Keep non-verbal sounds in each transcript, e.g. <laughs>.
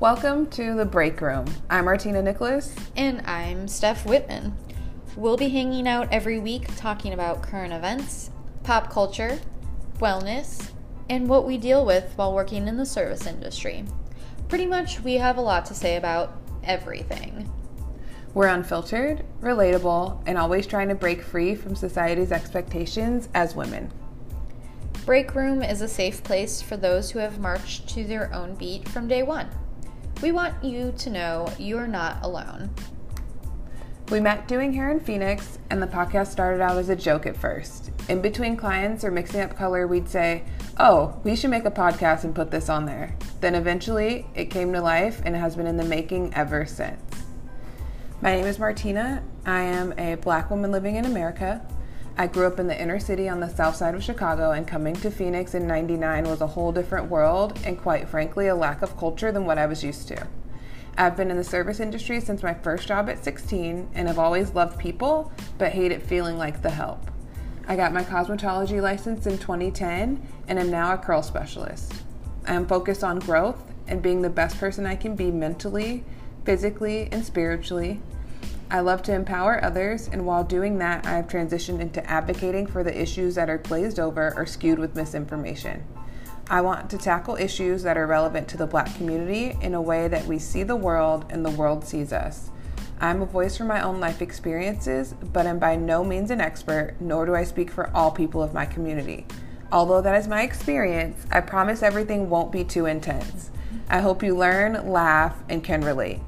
Welcome to the break room. I'm Martina Nicholas. And I'm Steph Whitman. We'll be hanging out every week talking about current events, pop culture, wellness, and what we deal with while working in the service industry. Pretty much, we have a lot to say about everything. We're unfiltered, relatable, and always trying to break free from society's expectations as women. Break Room is a safe place for those who have marched to their own beat from day one. We want you to know you are not alone. We met doing hair in Phoenix, and the podcast started out as a joke at first. In between clients or mixing up color, we'd say, Oh, we should make a podcast and put this on there. Then eventually, it came to life and has been in the making ever since. My name is Martina. I am a black woman living in America. I grew up in the inner city on the south side of Chicago, and coming to Phoenix in 99 was a whole different world and, quite frankly, a lack of culture than what I was used to. I've been in the service industry since my first job at 16 and have always loved people, but hated feeling like the help. I got my cosmetology license in 2010 and am now a curl specialist. I am focused on growth and being the best person I can be mentally, physically, and spiritually. I love to empower others, and while doing that, I have transitioned into advocating for the issues that are glazed over or skewed with misinformation. I want to tackle issues that are relevant to the black community in a way that we see the world and the world sees us. I'm a voice for my own life experiences, but am by no means an expert, nor do I speak for all people of my community. Although that is my experience, I promise everything won't be too intense. I hope you learn, laugh, and can relate.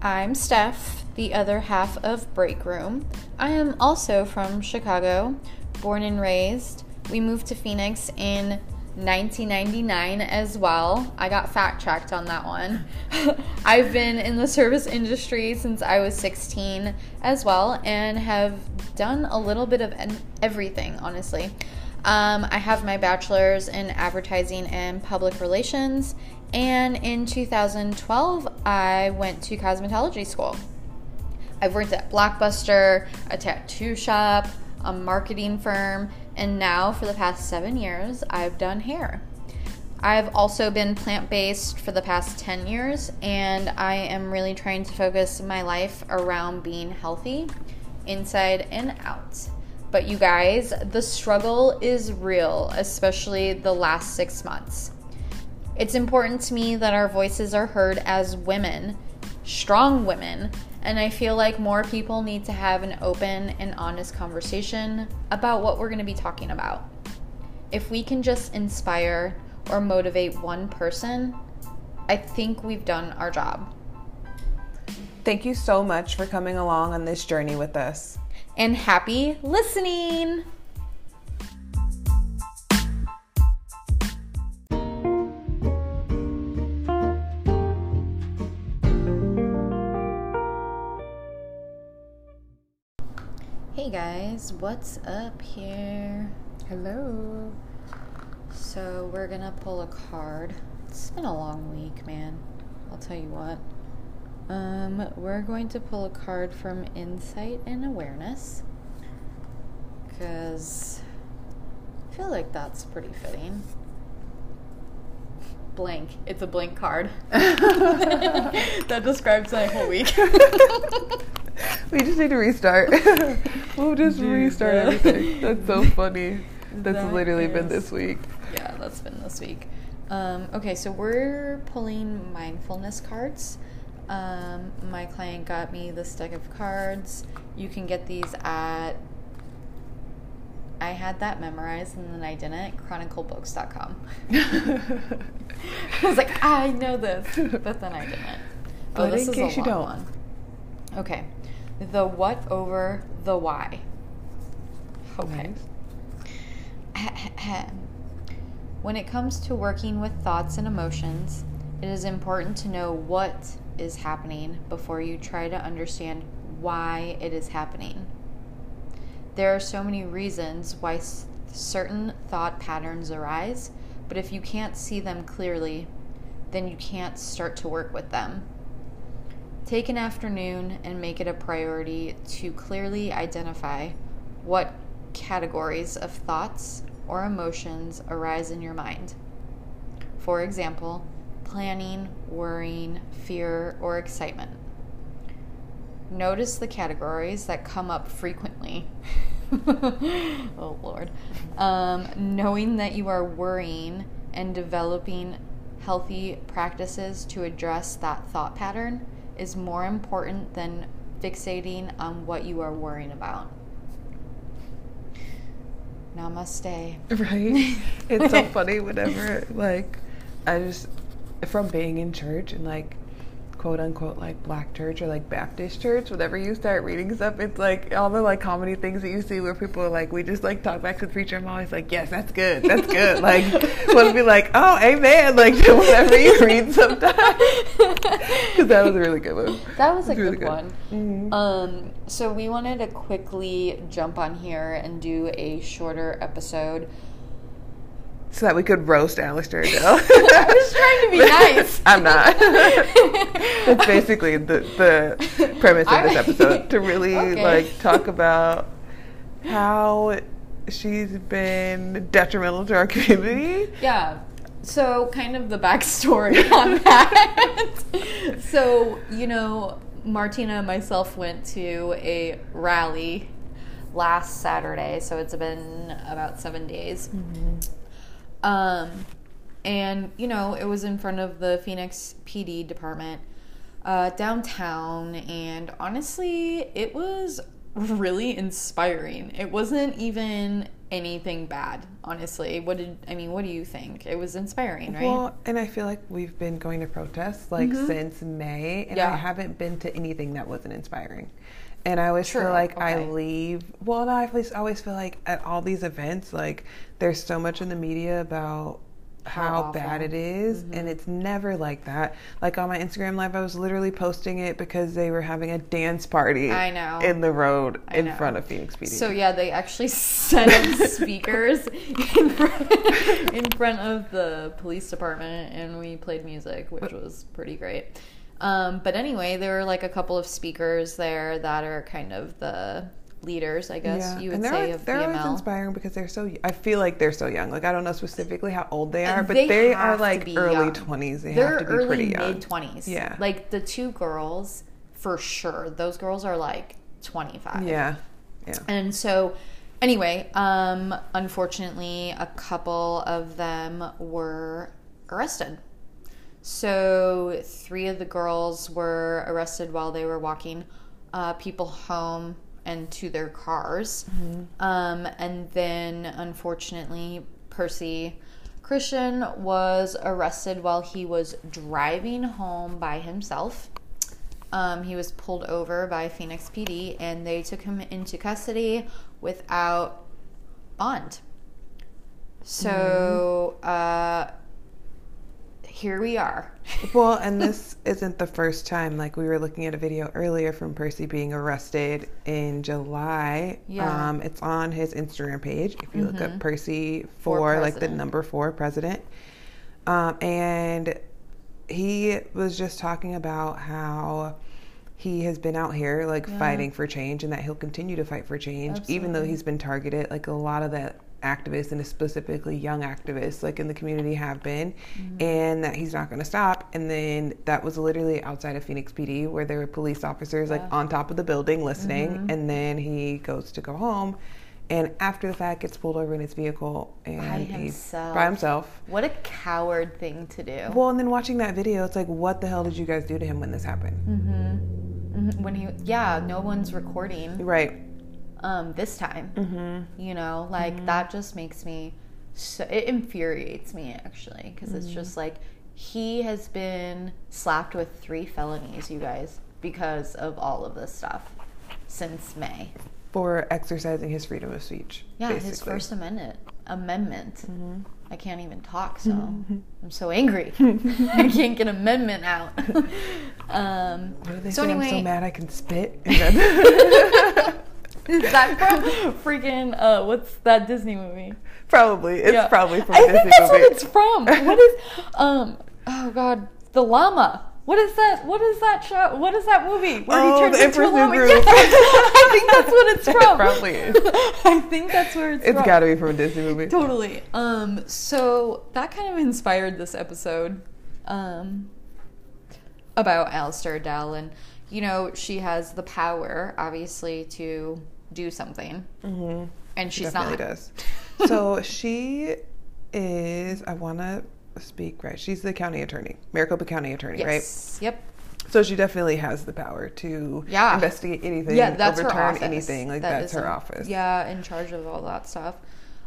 I'm Steph, the other half of Break Room. I am also from Chicago, born and raised. We moved to Phoenix in 1999 as well. I got fact checked on that one. <laughs> I've been in the service industry since I was 16 as well and have done a little bit of everything, honestly. Um, I have my bachelor's in advertising and public relations and in 2012, I went to cosmetology school. I've worked at Blockbuster, a tattoo shop, a marketing firm, and now for the past seven years, I've done hair. I've also been plant based for the past 10 years, and I am really trying to focus my life around being healthy inside and out. But you guys, the struggle is real, especially the last six months. It's important to me that our voices are heard as women, strong women, and I feel like more people need to have an open and honest conversation about what we're to be talking about. If we can just inspire or motivate one person, I think we've done our job. Thank you so much for coming along on this journey with us. And happy listening! Hey guys, what's up here? Hello. So, we're gonna pull a card. It's been a long week, man. I'll tell you what. Um, we're going to pull a card from Insight and Awareness. Because I feel like that's pretty fitting. Blank. It's a blank card. <laughs> that describes my whole week. <laughs> we just need to restart. <laughs> we'll just Dude, restart everything. That's so funny. That's that literally is, been this week. Yeah, that's been this week. Um, okay, so we're pulling mindfulness cards. Um, my client got me this deck of cards. You can get these at. I had that memorized and then I didn't. Chroniclebooks.com. <laughs> I was like, I know this, but then I didn't. <laughs> Oh, this in is case a long you don't. one. Okay the what over the why. Okay. Nice. <laughs> when it comes to working with thoughts and emotions, it is important to know what is happening before you try to understand why it is happening. There are so many reasons why certain thought patterns arise, but if you can't see them clearly, then you can't start to work with them. Take an afternoon and make it a priority to clearly identify what categories of thoughts or emotions arise in your mind. For example, planning, worrying, fear, or excitement. Notice the categories that come up frequently. <laughs> oh, Lord. Um, knowing that you are worrying and developing healthy practices to address that thought pattern is more important than fixating on what you are worrying about. Namaste. Right? <laughs> It's so funny whenever, like, I just, from being in church and, like, quote unquote like black church or like Baptist church, whenever you start reading stuff, it's like all the like comedy things that you see where people are like, we just like talk back to the preacher. I'm always like, yes, that's good, that's good. <laughs> like, want to be like, oh, amen. Like, <laughs> whenever you read sometimes, <laughs> because that was a really good one. That was a really good, one. Mhm. Um, so we wanted to quickly jump on here and do a shorter episode. So that we could roast Allister Adel. <laughs> I was trying to be <laughs> nice. I'm not. <laughs> That's basically the, the premise of this episode to really Okay. like talk about how she's been detrimental to our community. Yeah. So, kind of the backstory on that. so, you know, Martina and myself went to a rally last Saturday, so it's been about seven days. Mm-hmm. Um, and, you know, it was in front of the Phoenix PD department uh, downtown, and honestly, it was really inspiring. It wasn't even anything bad, honestly. What did I mean? What do you think? It was inspiring, right? Well, and I feel like we've been going to protests like since May, and I Mm-hmm. Haven't been to anything that wasn't inspiring. And I always True, feel like I leave. Well, no, I always, always feel like at all these events, like there's so much in the media about How how. Mm-hmm. bad it is, and it's never like that. Like on my Instagram live, I was literally posting it because they were having a dance party. I know. in the road I in know. front of Phoenix PD. So yeah, they actually <laughs> set up <laughs> speakers in front, in front of the police department, and we played music, which was pretty great. Um, but anyway, there were like a couple of speakers there that are kind of the leaders, I guess you would and they're, say, always, of they're always inspiring because they're so. I feel like they're so young. Like I don't know specifically how old they are, And but they they, are like early twenties. They They're have to be early pretty young. mid twenties. Yeah. like the two girls for sure. Those girls are like twenty five. Yeah, yeah. And so, anyway, um, unfortunately, a couple of them were arrested. So, three of the girls were arrested while they were walking uh, people home and to their cars. Um, and then, unfortunately, Percy Christian was arrested while he was driving home by himself. Um, he was pulled over by Phoenix PD and they took him into custody without bond. So uh, here we are. <laughs> Well, and this isn't the first time. Like we were looking at a video earlier from Percy being arrested in July. Yeah. Um, it's on his Instagram page. If you look up Percy For for, like the number four president, um, and he was just talking about how he has been out here like Yeah. fighting for change and that he'll continue to fight for change even though he's been targeted like a lot of the activists and specifically young activists like in the community have been Mm-hmm. and that he's not going to stop and then that was literally outside of Phoenix PD where there were police officers like on top of the building listening Mhm. and then he goes to go home and after the fact gets pulled over in his vehicle and By himself. by himself What a coward thing to do. well, and then watching that video, it's like, what the hell did you guys do to him when this happened? Mhm. When he, yeah, no one's recording Right. Um, this time. Mm-hmm. You know, like that just makes me so it infuriates me actually because it's just like he has been slapped with three felonies, you guys, because of all of this stuff since May. For exercising his freedom of speech. Yeah, his. First Amendment amendment. Mm-hmm. I can't even talk, so I'm so angry. <laughs> I can't get amendment out. <laughs> um, What do they so say? anyway, I'm so mad I can spit. <laughs> Is that from freaking uh, what's that Disney movie? probably. It's Yeah. probably from I Disney think that's movie. what it's from. What is um? Oh God, the llama. What is that? What is that show? What is that movie where Oh, he turns The into a Emperor's llama? Yes, <laughs> I think that's what it's It from. probably is. <laughs> I think that's where it's, It's got to be from a Disney movie. Totally. Um, so that kind of inspired this episode. um, about Allister and you know she has the power, obviously, to do something, mm-hmm. and she's Definitely not. does. so <laughs> she is. I want to speak right. She's the county attorney, Maricopa County attorney, right? Yep. So she definitely has the power to Yeah. investigate anything, Yeah, that's overturn anything. Like That that's her in- office. Yeah, in charge of all that stuff.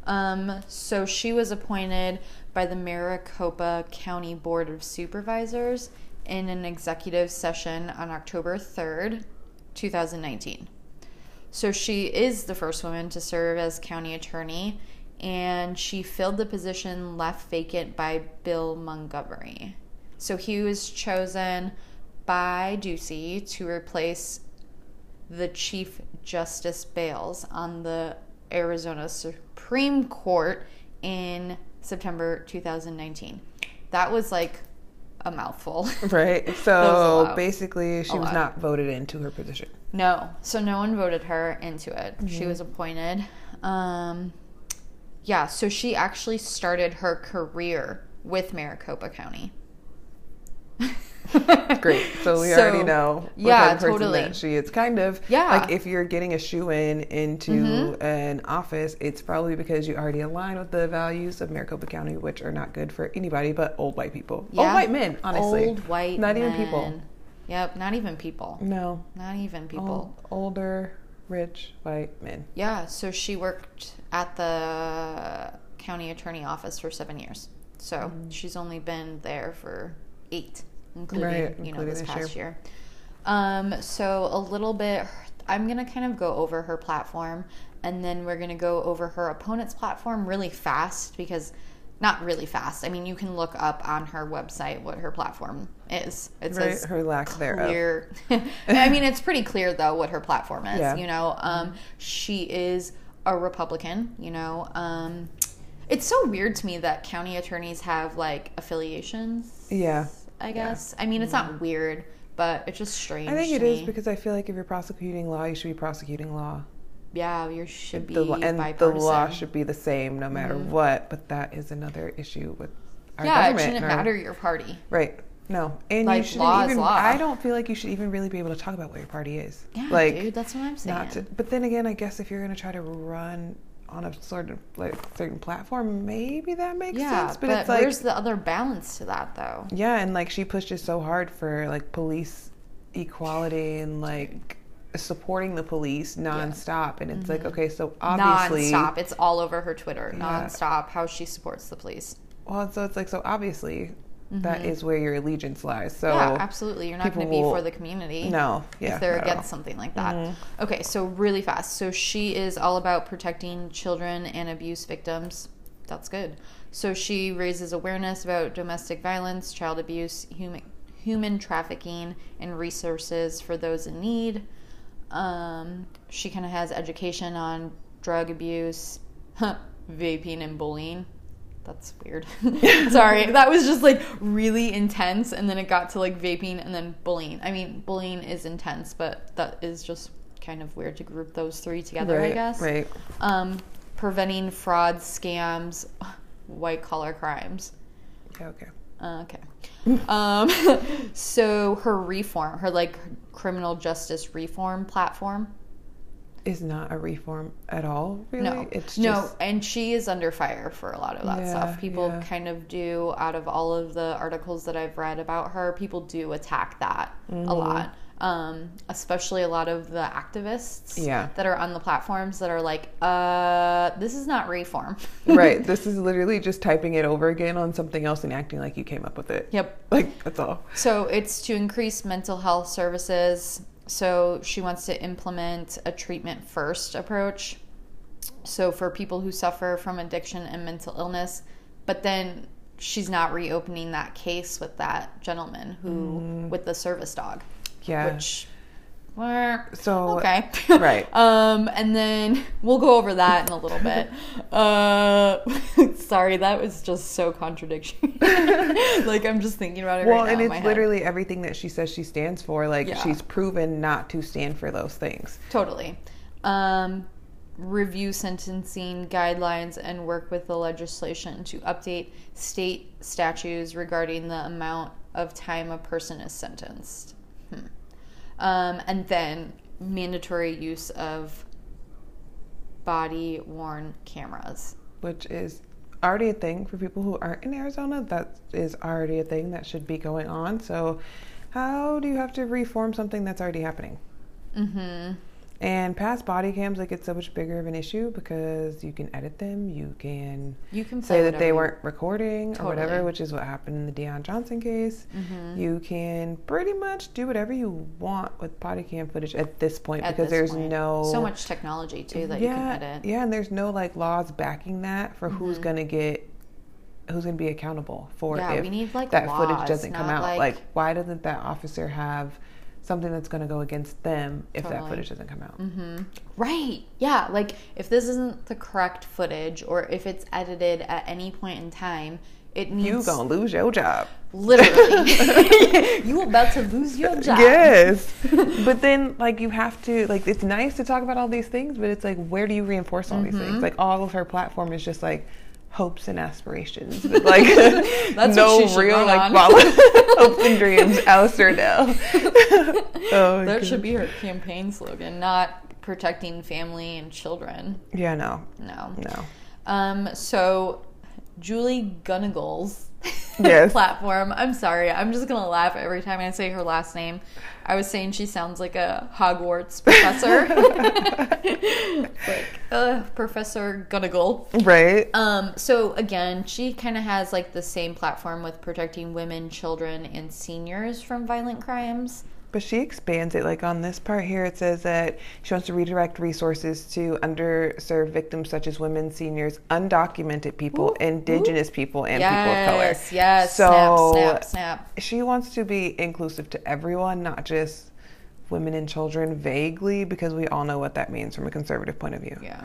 Um, so she was appointed by the Maricopa County Board of Supervisors in an executive session on October 3rd, 2019. So she is the first woman to serve as county attorney, and she filled the position left vacant by Bill Montgomery. So he was chosen by Ducey to replace the Chief Justice Bales on the Arizona Supreme Court in September 2019. That was like a mouthful. <laughs> Right. That was a So basically, she A was lot. not voted into her position. No, so no one voted her into it. Mm-hmm. She was appointed. Um, yeah, so she actually started her career with Maricopa County. <laughs> Great. So we So, already know what yeah, type of person totally. that she is. Kind of. Yeah. Like if you're getting a shoe in into Mm-hmm. an office, it's probably because you already align with the values of Maricopa County, which are not good for anybody but old white people. Yeah. Old white men, honestly. Old white Not even people. Yep, not even people. No. Not even people. Old, older, rich white men. Yeah, so she worked at the county attorney office for seven years. So she's only been there for eight, including Right, you know including this past year. Um, so a little bit, I'm gonna kind of go over her platform, and then we're gonna go over her opponent's platform really fast because. Not really fast. I mean, you can look up on her website what her platform is. It Right, says her lack thereof. <laughs> I mean, it's pretty clear though what her platform is. Yeah. You know, um, she is a Republican. You know, um, it's so weird to me that county attorneys have like affiliations. Yeah. I guess. I mean, it's not mm. weird, but it's just strange. I think to it is me. because I feel like if you're prosecuting law, you should be prosecuting law. yeah, you should be The, law- and the law should be the same no matter mm-hmm. what. But that is another issue with our yeah, it shouldn't our- matter your party. Right. No. And Like, you shouldn't even. I don't feel like you should even really be able to talk about what your party is. Yeah, like dude, that's what I'm saying. not to but then again I guess if you're gonna try to run on a sort of like certain platform, maybe that makes yeah, sense. But, it's like where's the other balance to that though? Yeah, and like she pushes so hard for like police equality and like supporting the police nonstop. And it's like, okay, so obviously Mm-hmm. nonstop. It's all over her Twitter. Yeah. Nonstop. How she supports the police. Well, so it's like so obviously that is where your allegiance lies. So Mm-hmm. yeah, absolutely. You're not going to be will- for the community. No, yeah, if they're against something like that. Okay, so really fast. So she is all about protecting children and abuse victims. That's good. So she raises awareness about domestic violence, child abuse, human human trafficking, and resources for those in need. Um, she kind of has education on drug abuse, <laughs> vaping, and bullying. That's weird. <laughs> Sorry, that was just like really intense, and then it got to like vaping and then bullying. I mean, bullying is intense, but that is just kind of weird to group those three together, right, I guess. Right. Um, preventing fraud, scams, <laughs> white collar crimes. Okay. okay. Uh, okay. um, <laughs> so her reform, her like criminal justice reform platform. Is not a reform at all, really. No, It's no, and she is under fire for a lot of that Yeah, stuff. People yeah. kind of do, out of all of the articles that I've read about her, people do attack that Mm-hmm. a lot. Um, especially a lot of the activists Yeah. that are on the platforms that are like, uh, this is not reform. <laughs> right. This is literally just typing it over again on something else and acting like you came up with it. Yep. Like that's all. So it's to increase mental health services. So she wants to implement a treatment first approach. So for people who suffer from addiction and mental illness, but then she's not reopening that case with that gentleman who mm. with the service dog, Yeah. which So okay right. <laughs> um and then we'll go over that in a little bit <laughs> uh <laughs> sorry that was just so contradictory like i'm just thinking about it Well, right now and it's head. literally everything that she says she stands for. Like Yeah. she's proven not to stand for those things. Totally. Um, review sentencing guidelines and work with the legislation to update state statutes regarding the amount of time a person is sentenced. Um, and then mandatory use of body worn cameras. which is already a thing for people who aren't in Arizona. That is already a thing that should be going on. So, how do you have to reform something that's already happening? Mm-hmm. And past body cams, like it's so much bigger of an issue because you can edit them. You can You can say that they weren't recording or whatever, which is what happened in the Dion Johnson case. Mhm. You can pretty much do whatever you want with body cam footage at this point At because this there's point. no so much technology too that you can edit. yeah, and there's no like laws backing that for who's Mhm. gonna get who's gonna be accountable for Yeah, if need, like, that laws, footage doesn't come out. like- Like, why doesn't that officer have something that's gonna go against them if that footage doesn't come out? hmm Right. Yeah. Like if this isn't the correct footage or if it's edited at any point in time, it means You gonna lose your job. literally <laughs> <laughs> you about to lose your job. Yes, <laughs> but then like you have to like it's nice to talk about all these things, but it's like where do you reinforce all these Mm-hmm. things? Like all of her platform is just like hopes and aspirations, but like <laughs> That's no real like <laughs> hopes and dreams. Allister Adel. <laughs> oh, That should be her campaign slogan, not protecting family and children. Yeah, no, No. no. Um, so Julie Gunnigle's <laughs> Yes. platform. I'm sorry, I'm just gonna laugh every time I say her last name. I was saying she sounds like a Hogwarts <laughs> professor. <laughs> like uh, Professor Gunnigle. Right. Um, so again, she kind of has like the same platform with protecting women, children, and seniors from violent crimes. But she expands it. Like on this part here, it says that she wants to redirect resources to underserved victims such as women, seniors, undocumented people, Ooh, indigenous people, and people of color. Yes, yes. So snap, snap, snap. she wants to be inclusive to everyone, not just women and children vaguely, because we all know what that means from a conservative point of view. Yeah.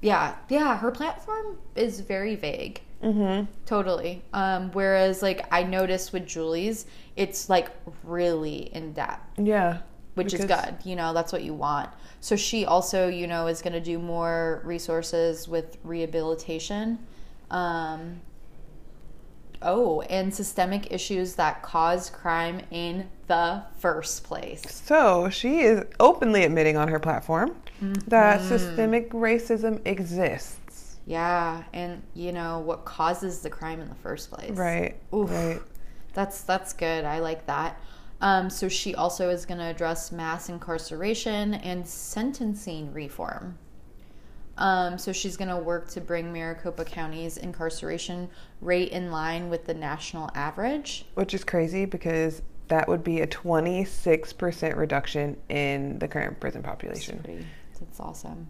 Yeah, yeah, her platform is very vague. Mm-hmm. Totally. Um, whereas, like, I noticed with Julie's, it's like really in depth, Yeah. which is good. You know, that's what you want. So, she also, you know, is going to do more resources with rehabilitation. Um, oh, and systemic issues that cause crime in the first place. So she is openly admitting on her platform that Mm-hmm. systemic racism exists. Yeah, and you know what causes the crime in the first place. Right. Oof. Right. That's that's good. I like that. Um, so she also is going to address mass incarceration and sentencing reform. Um, so she's going to work to bring Maricopa County's incarceration rate in line with the national average. Which is crazy because that would be a 26% reduction in the current prison population. pretty. That's awesome.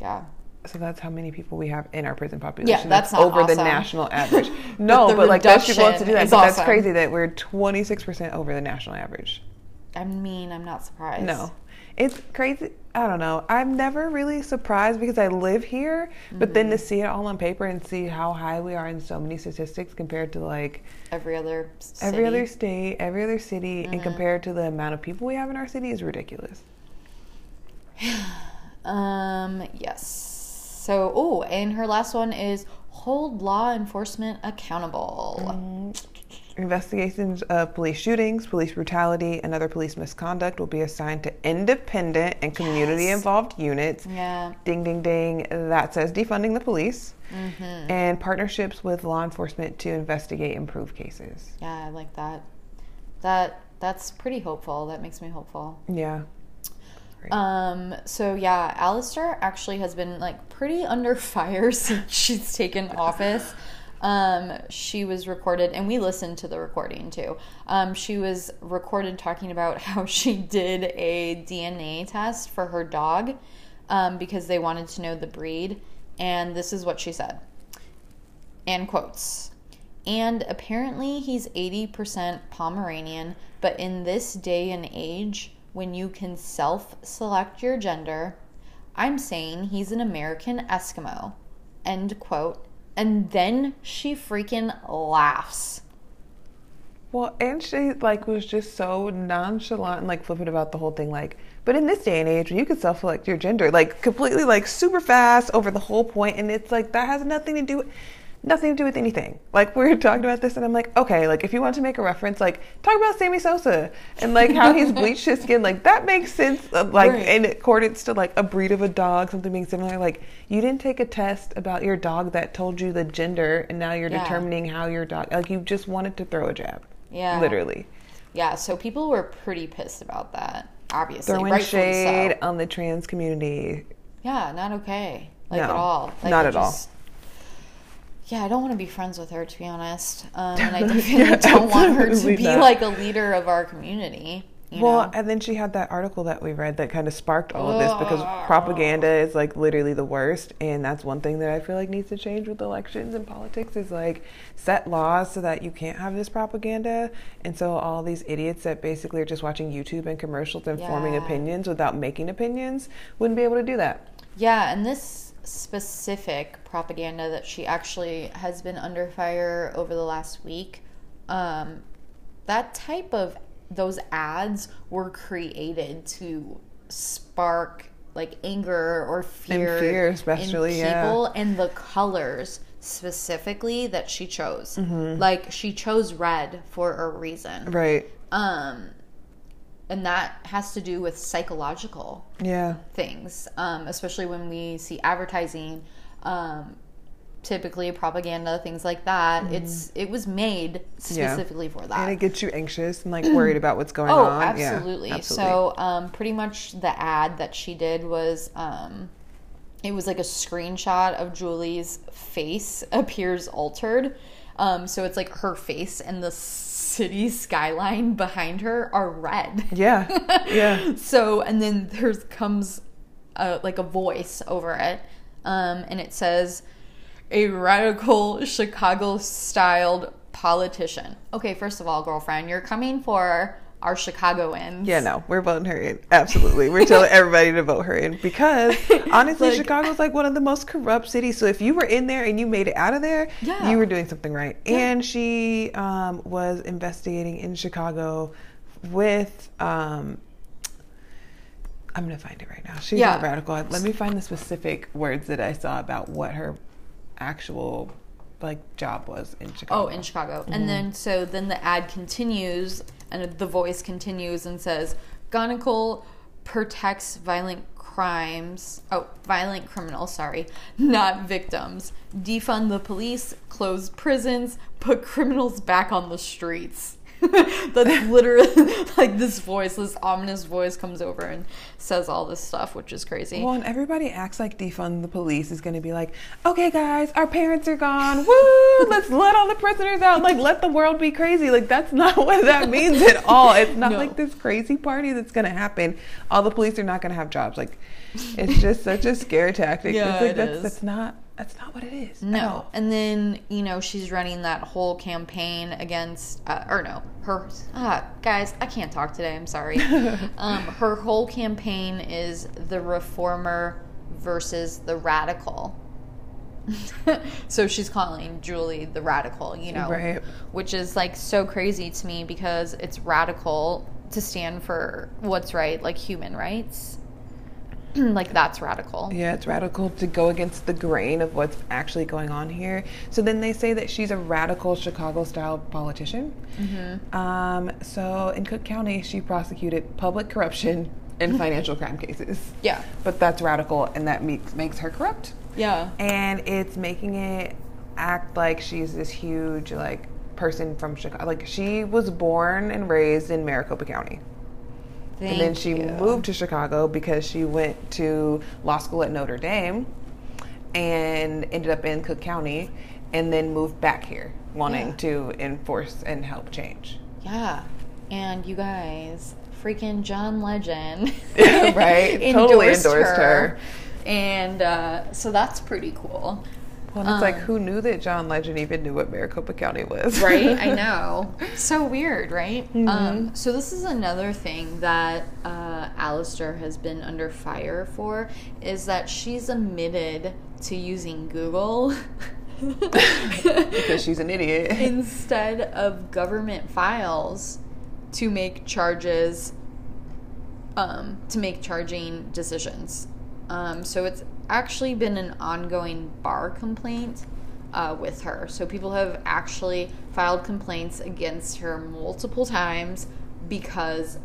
Yeah. So that's how many people we have in our prison population. that's not over the national <laughs> average. No, the but, like that she wants to do that. But that's crazy that we're 26% over the national average. I mean, I'm not surprised. No. It's crazy. I don't know. I'm never really surprised because I live here, but then to Mm-hmm. see it all on paper and see how high we are in so many statistics compared to like Every other city. every other state, every other city, Mm-hmm. and compared to the amount of people we have in our city is ridiculous. <sighs> Um, yes. So, oh, and her last one is hold law enforcement accountable. Investigations of police shootings, police brutality, and other police misconduct will be assigned to independent and community involved units. Yeah. Ding, ding, ding. That says defunding the police. Mm-hmm. And partnerships with law enforcement to investigate and prove cases. Yeah, I like that. That that's pretty hopeful. That makes me hopeful. Yeah. Um, so yeah, Allister actually has been like pretty <laughs> under fire since she's taken office. Um, she was recorded, and we listened to the recording too. Um, she was recorded talking about <laughs> how she did a DNA test for her dog um, because they wanted to know the breed. And this is what she said. And quotes. And apparently he's 80% Pomeranian, but in this day and age, when you can self select your gender, I'm saying he's an American Eskimo. End quote. And then she freaking laughs. Well, and she like was just so nonchalant and like flippant about the whole thing. Like, but in this day and age, you could self-select your gender, like completely, like super fast over the whole point, and it's like that has nothing to do, nothing to do with anything. Like we were talking about this, and I'm like, okay, like if you want to make a reference, like talk about Sammy Sosa and like how he's <laughs> bleached his skin, like that makes sense. Uh, like Right. in accordance to like a breed of a dog, something being similar. Like you didn't take a test about your dog that told you the gender, and now you're Yeah. determining how your dog. Like you just wanted to throw a jab. Yeah. Literally. Yeah, so people were pretty pissed about that. Obviously, Throwing shade so. on the trans community. Yeah, not okay. Like No, at all. Like, not at all. Yeah, I don't want to be friends with her to be honest. Um, and I <laughs> definitely Yeah, don't want her to be not. like a leader of our community. You Well, know? and then she had that article that we read that kind of sparked all of this because propaganda is like literally the worst, and that's one thing that I feel like needs to change with elections and politics is like set laws so that you can't have this propaganda, and so all these idiots that basically are just watching YouTube and commercials and forming opinions without making opinions wouldn't be able to do that. Yeah, and this specific propaganda that she actually has been under fire over the last week, um, that type of those ads were created to spark like anger or fear, fear, especially, in yeah. people, and the colors specifically that she chose. Mm-hmm. Like she chose red for a reason. Right? Um, and that has to do with psychological Yeah. things, um, especially when we see advertising, um, typically propaganda, things like that. It's it was made Mm-hmm. Yeah. specifically for that. And it gets you anxious and like <clears throat> worried about what's going oh, on. Yeah, absolutely. So, um, pretty much the ad that she did was. Um, it was like a screenshot of Julie's face <laughs> appears altered. Um, so it's like her face and the city skyline behind her are red. yeah, yeah. <laughs> So, and then there's comes a, like a voice over it, um, and it says, "A radical Chicago-styled politician." Okay, first of all, girlfriend, you're coming for our Chicagoans. Yeah, no, we're voting her in. Absolutely. We're telling <laughs> everybody to vote her in because <laughs> honestly, Like- Chicago's like one of the most corrupt cities. So if you were in there and you made it out of there, Yeah. you were doing something right. And she um, was investigating in Chicago with. Um, I'm going to find it right now. She's Yeah. not radical. Let me find the specific words that I saw about what her actual like job was in Chicago. Oh, in Chicago. And then so then the ad continues and the voice continues and says, Gunnigle protects violent crimes. Oh, violent criminals, sorry, not victims. Defund the police, close prisons, put criminals back on the streets. <laughs> That's literally <laughs> like this voice, this ominous voice comes over and says all this stuff, which is crazy. Well, and everybody acts like defund the police is going to be like, okay, guys, our parents are gone. Woo! <laughs> Let's let all the prisoners out. Like, let the world be crazy. Like, that's not what that means at all. It's not No. like this crazy party that's going to happen. All the police are not going to have jobs. Like, it's just such a scare tactic. Yeah, it's like, it that's, is. that's not. That's not what it is. No. And then, you know, she's running that whole campaign against, uh, or no, her, ah, guys, I can't talk today. I'm sorry. <laughs> um, her whole campaign is the reformer versus the radical. <laughs> so she's calling Julie the radical, you know, Right. which is like so crazy to me because it's radical to stand for what's right, like human rights. <clears throat> like that's radical. Yeah, it's radical to go against the grain of what's actually going on here. So then they say that she's a radical Chicago style politician. Mm-hmm. Um, so in Cook County, she prosecuted public corruption and <laughs> financial crime cases. Yeah. But that's radical, and that makes, makes her corrupt. Yeah. And it's making it act like she's this huge, like, person from Chicago. Like, she was born and raised in Maricopa County. Thank And then she you. moved to Chicago because she went to law school at Notre Dame and ended up in Cook County and then moved back here wanting Yeah. to enforce and help change. Yeah. And you guys, freaking John Legend. <laughs> <laughs> Right, totally endorsed her. And uh, so that's pretty cool. Well, it's like, Um, who knew that John Legend even knew what Maricopa County was? Right? I <laughs> know. So weird, right? Um, so this is another thing that uh, Allister has been under fire for is that she's admitted to using Google because she's an idiot. <laughs> instead of government files to make charges um, to make charging decisions um, so it's actually been an ongoing bar complaint uh, with her so people have actually filed complaints against her multiple times because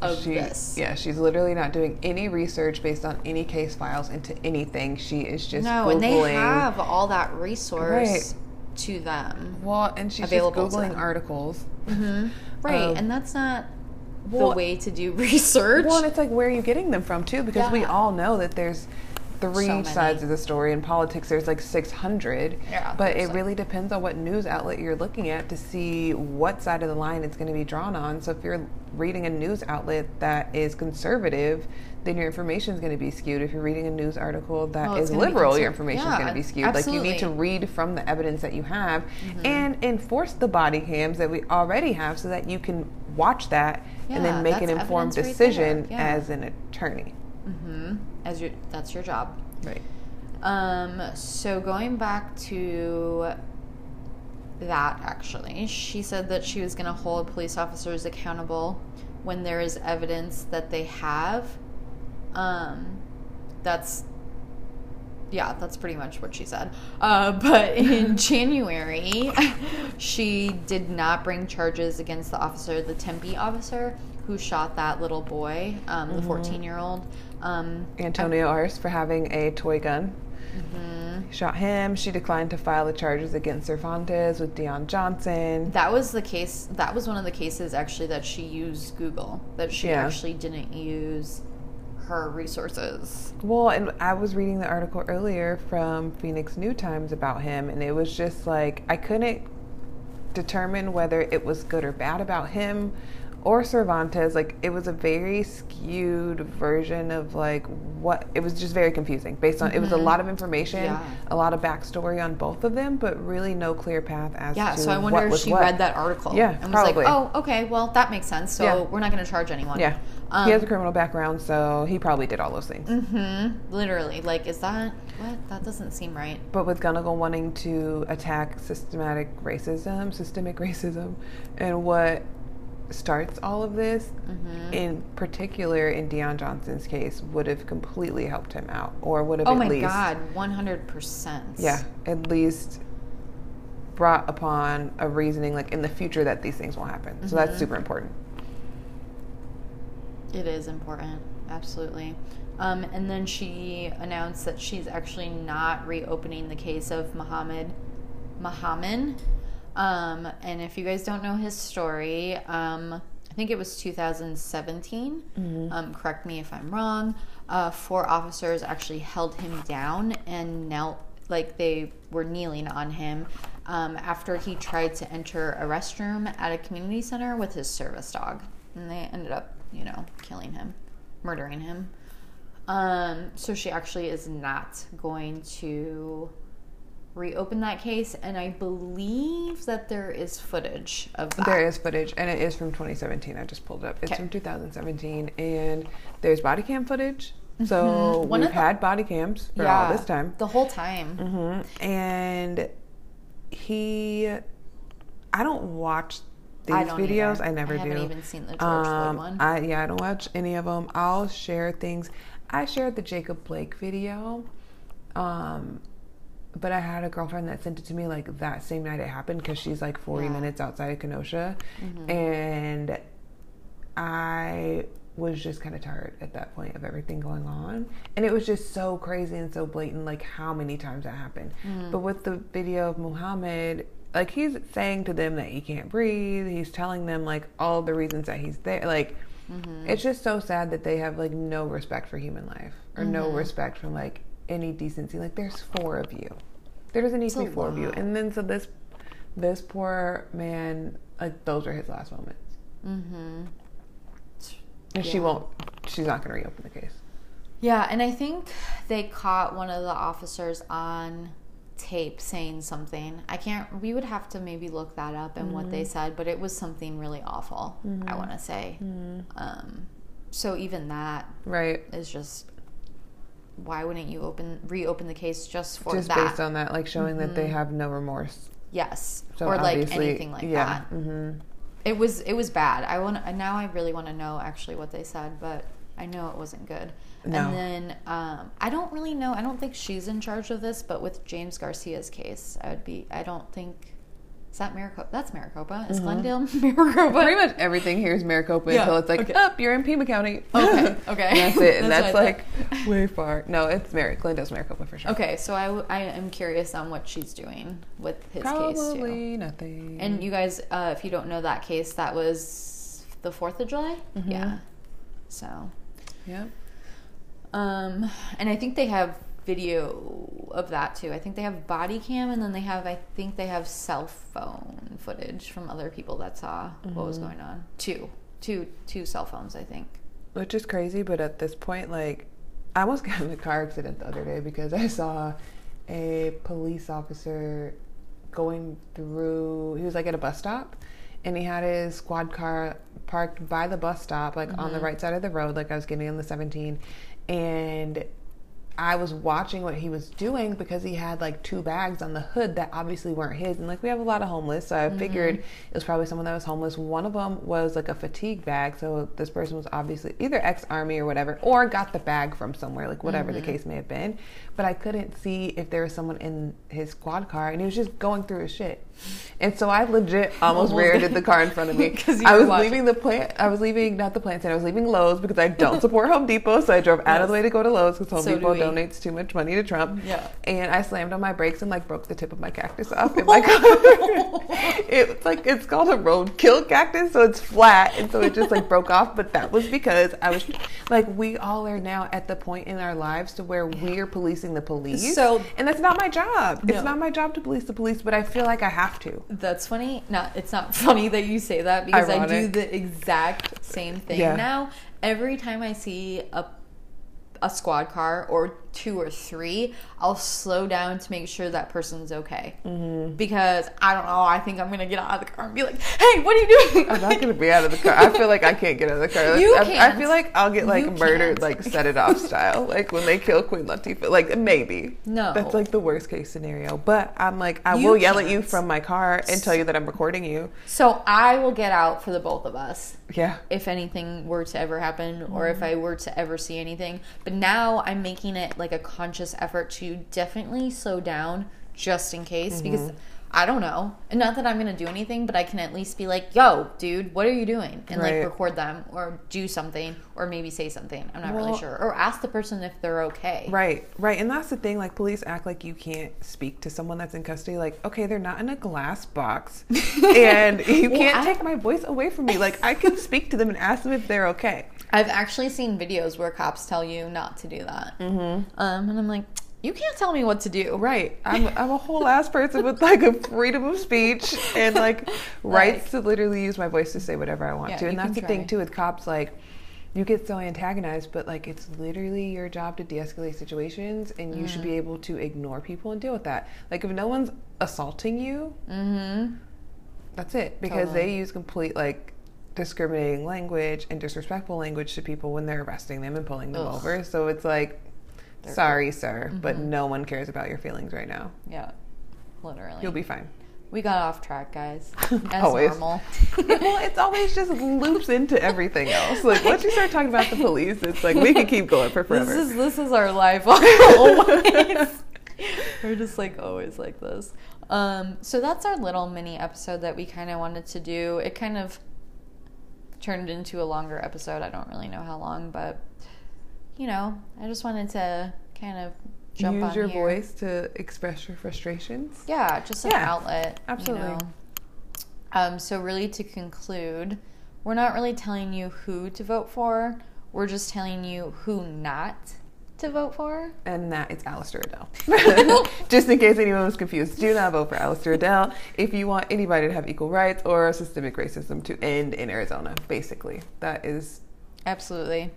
of She, this yeah, she's literally not doing any research based on any case files into anything. She is just no Googling. and they have all that resource Right. to them well, and she's available just googling articles. right Um, and that's not well- the way to do <laughs> research Well, and it's like where are you getting them from too? Because we all know that there's three So sides of the story. In politics, there's like 600. Yeah, But it like- really depends on what news outlet you're looking at to see what side of the line it's going to be drawn on. So if you're reading a news outlet that is conservative, then your information is going to be skewed. If you're reading a news article that Well, is it's gonna be liberal, your information is Yeah, going to be skewed. Like you need to read from the evidence that you have Mm-hmm. and enforce the body cams that we already have so that you can watch that and then make an informed evidence right decision. Yeah. as an attorney. Hmm as your that's your job Right. um so going back to that actually she said that she was going to hold police officers accountable when there is evidence that they have um that's yeah, that's pretty much what she said. Uh, <laughs> but in <laughs> January, she did not bring charges against the officer, the Tempe officer who shot that little boy, um, the 14 year old. Um, Antonio Arce for having a toy gun. Mm-hmm. Shot him. She declined to file the charges against Cervantes with Dion Johnson. that was the case. That was one of the cases actually that she used Google. That she Yeah. actually didn't use her resources. Well, and I was reading the article earlier from Phoenix New Times about him, and it was just like I couldn't determine whether it was good or bad about him or Cervantes. Like it was a very skewed version of like what it was just very confusing based on it was a lot of information, Yeah. a lot of backstory on both of them, but really no clear path as Yeah, to Yeah, so I wonder if she what. read that article Yeah, and was probably. like, "Oh, okay, well that makes sense. So Yeah. we're not going to charge anyone." Yeah. Um, he has a criminal background, so he probably did all those things. Mm-hmm. Literally, like, is that what? That doesn't seem right. But with Gunnigle wanting to attack systematic racism, systemic <laughs> racism, and what starts all of this, Mm-hmm. in particular in Dion Johnson's case, would have completely helped him out, or would have Oh at my least, god, one hundred percent. yeah, at least brought upon a reasoning like in the future that these things won't happen. So Mm-hmm. that's super important. it is important. Absolutely. Um, and then she announced that she's actually not reopening the case of Muhammad Muhaymin. Um, and if you guys don't know his story, um, I think it was 2017. Um, correct me if I'm wrong. Uh, four officers actually held him down and knelt, like they were kneeling on him um, after he tried to enter a restroom at a community center with his service dog. And they ended up, you know, killing him, murdering him. Um, so she actually is not going to reopen that case, and I believe that there is footage of that. There is footage, and it is from 2017. I just pulled it up. It's Okay. from 2017, and there's body cam footage. So One we've of the- had body cams for all this time. the whole time. hmm And he, I don't watch these I don't videos. either. I never I do. haven't even seen the George Floyd Um, one. I yeah, I don't watch any of them. I'll share things. I shared the Jacob Blake video, um, but I had a girlfriend that sent it to me like that same night it happened because she's like 40 Yeah. minutes outside of Kenosha, Mm-hmm. and I was just kind of tired at that point of everything going on. And it was just so crazy and so blatant, like how many times that happened. Mm. But with the video of Muhammad, like he's saying to them that he can't breathe. He's telling them like all the reasons that he's there. Like Mm-hmm. it's just so sad that they have like no respect for human life or no Mm-hmm. respect for like any decency. Like there's four of you. There doesn't need to be four of you. And then so this this poor man, like those are his last moments. Mm-hmm. And she won't. She's not going to reopen the case. Yeah, and I think they caught one of the officers on tape saying something. I can't. We would have to maybe look that up and what Mm-hmm. they said, but it was something really awful. I want to say. Mm-hmm. Um, so even that Right. is just why wouldn't you open reopen the case just for Just that? Mm-hmm. based on that, like showing that they have no remorse. yes, So or like anything like yeah, that. hmm It was it was bad. I want now. I really want to know actually what they said, but I know it wasn't good. No. And then um, I don't really know. I don't think she's in charge of this, but with James Garcia's case, I would be. I don't think is that Maricopa. That's Maricopa. Is Glendale <laughs> Maricopa? Pretty much everything here is Maricopa Yeah, until it's like, okay. up, you're in Pima County. <laughs> Okay, <laughs> okay. And that's it. And That's like way far. No, it's Mar- Glendale's Maricopa for sure. Okay, so I, w- I am curious on what she's doing with his case too. Probably nothing. And you guys, uh, if you don't know that case, that was the Fourth of July. Mm-hmm. Yeah. So, yeah. um, and I think they have video of that too. I think they have body cam, and then they have, I think they have cell phone footage from other people that saw what Mm-hmm. was going on. Two, two, two cell phones, I think. Which is crazy, but at this point, like, I almost <laughs> got in a car accident the other day because I saw a police officer going through, he was like at a bus stop and he had his squad car parked by the bus stop, like on the right side of the road, like I was getting on the 17. And I was watching what he was doing because he had like two bags on the hood that obviously weren't his. And like we have a lot of homeless, so I mm-hmm. figured it was probably someone that was homeless. One of them was like a fatigue bag, so this person was obviously either ex army or whatever, or got the bag from somewhere, like whatever the mm-hmm. case may have been. But I couldn't see if there was someone in his squad car, and he was just going through his shit. And so I legit <laughs> almost Almost rear-ended <laughs> the car in front of me. 'Cause you I was watching. leaving the plant. I was leaving not the plant center. I was leaving Lowe's because I don't support Home Depot. So I drove out of the way to go to Lowe's because Home So Depot we. Donates too much money to Trump. Yeah. And I slammed on my brakes and like broke the tip of my cactus off in my <laughs> car. <laughs> it's like it's called a roadkill cactus, so it's flat, and so it just like broke off. But that was because I was like, we all are now at the point in our lives to where we are policing the police. So- and that's not my job. No. It's not my job to police the police, but I feel like I have to. That's funny. Not it's not <laughs> funny that you say that because I do the exact same thing Yeah. now. Every time I see a a squad car or two or three, I'll slow down to make sure that person's okay. Mm-hmm. Because I don't know, I think I'm gonna get out of the car and be like, "Hey, what are you doing?" I'm not gonna be out of the car. I feel like I can't get out of the car. You I, I can't. feel like I'll get like You murdered, can't. like set it off style, like when they kill Queen Latifah. Like maybe. No. that's like the worst case scenario. But I'm like, I You will yell at you from my car and tell you that I'm recording you. So I will get out for the both of us. Yeah, if anything were to ever happen or Mm-hmm. if I were to ever see anything. But now I'm making it like a conscious effort to definitely slow down just in case Mm-hmm. because I don't know. And not that I'm going to do anything, but I can at least be like, yo, dude, what are you doing? And Right. like record them or do something or maybe say something. I'm not really sure. Or ask the person if they're okay. right, right. And that's the thing. Like police act like you can't speak to someone that's in custody. Like, okay, they're not in a glass box, <laughs> and you Well, can't I- take my voice away from me. Like, I can speak to them and ask them if they're okay. I've actually seen videos where cops tell you not to do that. Mm-hmm. Um, and I'm like, you can't tell me what to do. Right. I'm, I'm a whole ass person with like a freedom of speech and like <laughs> rights to literally use my voice to say whatever I want Yeah, to. And that's the thing too with cops, like you get so antagonized, but like it's literally your job to de-escalate situations and you Mm. should be able to ignore people and deal with that. Like if no one's assaulting you, Mm-hmm. that's it. Because Totally. they use complete like discriminating language and disrespectful language to people when they're arresting them and pulling them Ugh. over. So it's like They're- sorry, sir, but Mm-hmm. no one cares about your feelings right now. Yeah. Literally. You'll be fine. We got off track, guys. <laughs> As Always. normal. <laughs> <laughs> well, it's always just loops into everything else. Like once you start talking about the police, it's like we could keep going for forever. This is this is our life always. We're just like always like this. Um, so that's our little mini episode that we kind of wanted to do. It kind of turned into a longer episode. I don't really know how long, but you know, I just wanted to kind of jump Use your here. voice to express your frustrations. Yeah, just an Yeah, outlet. you absolutely. know. Um, so really to conclude, we're not really telling you who to vote for. We're just telling you who not to vote for. And that it's Allister Adel. <laughs> <laughs> Just in case anyone was confused, do not vote for Allister Adel if you want anybody to have equal rights or systemic racism to end in Arizona. Basically, that is Absolutely.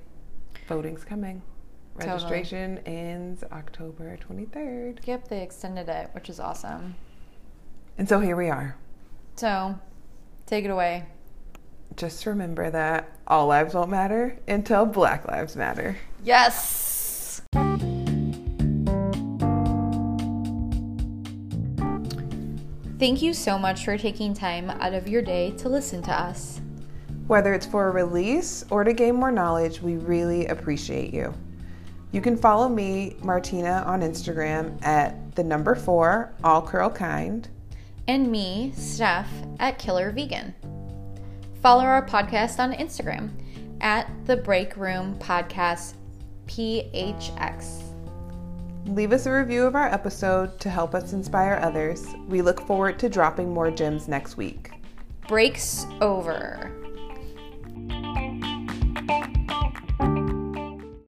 voting's coming. Totally. Registration ends October 23rd. Yep, they extended it, which is awesome. And so here we are. So, take it away. Just remember that all lives won't matter until Black Lives Matter. Yes. Thank you so much for taking time out of your day to listen to us. Whether it's for a release or to gain more knowledge, we really appreciate you. You can follow me, Martina, on Instagram at the number four, all curl kind. And me, Steph, at Killer Vegan. Follow our podcast on Instagram at the Break Room Podcast PHX. Leave us a review of our episode to help us inspire others. We look forward to dropping more gems next week. Breaks over.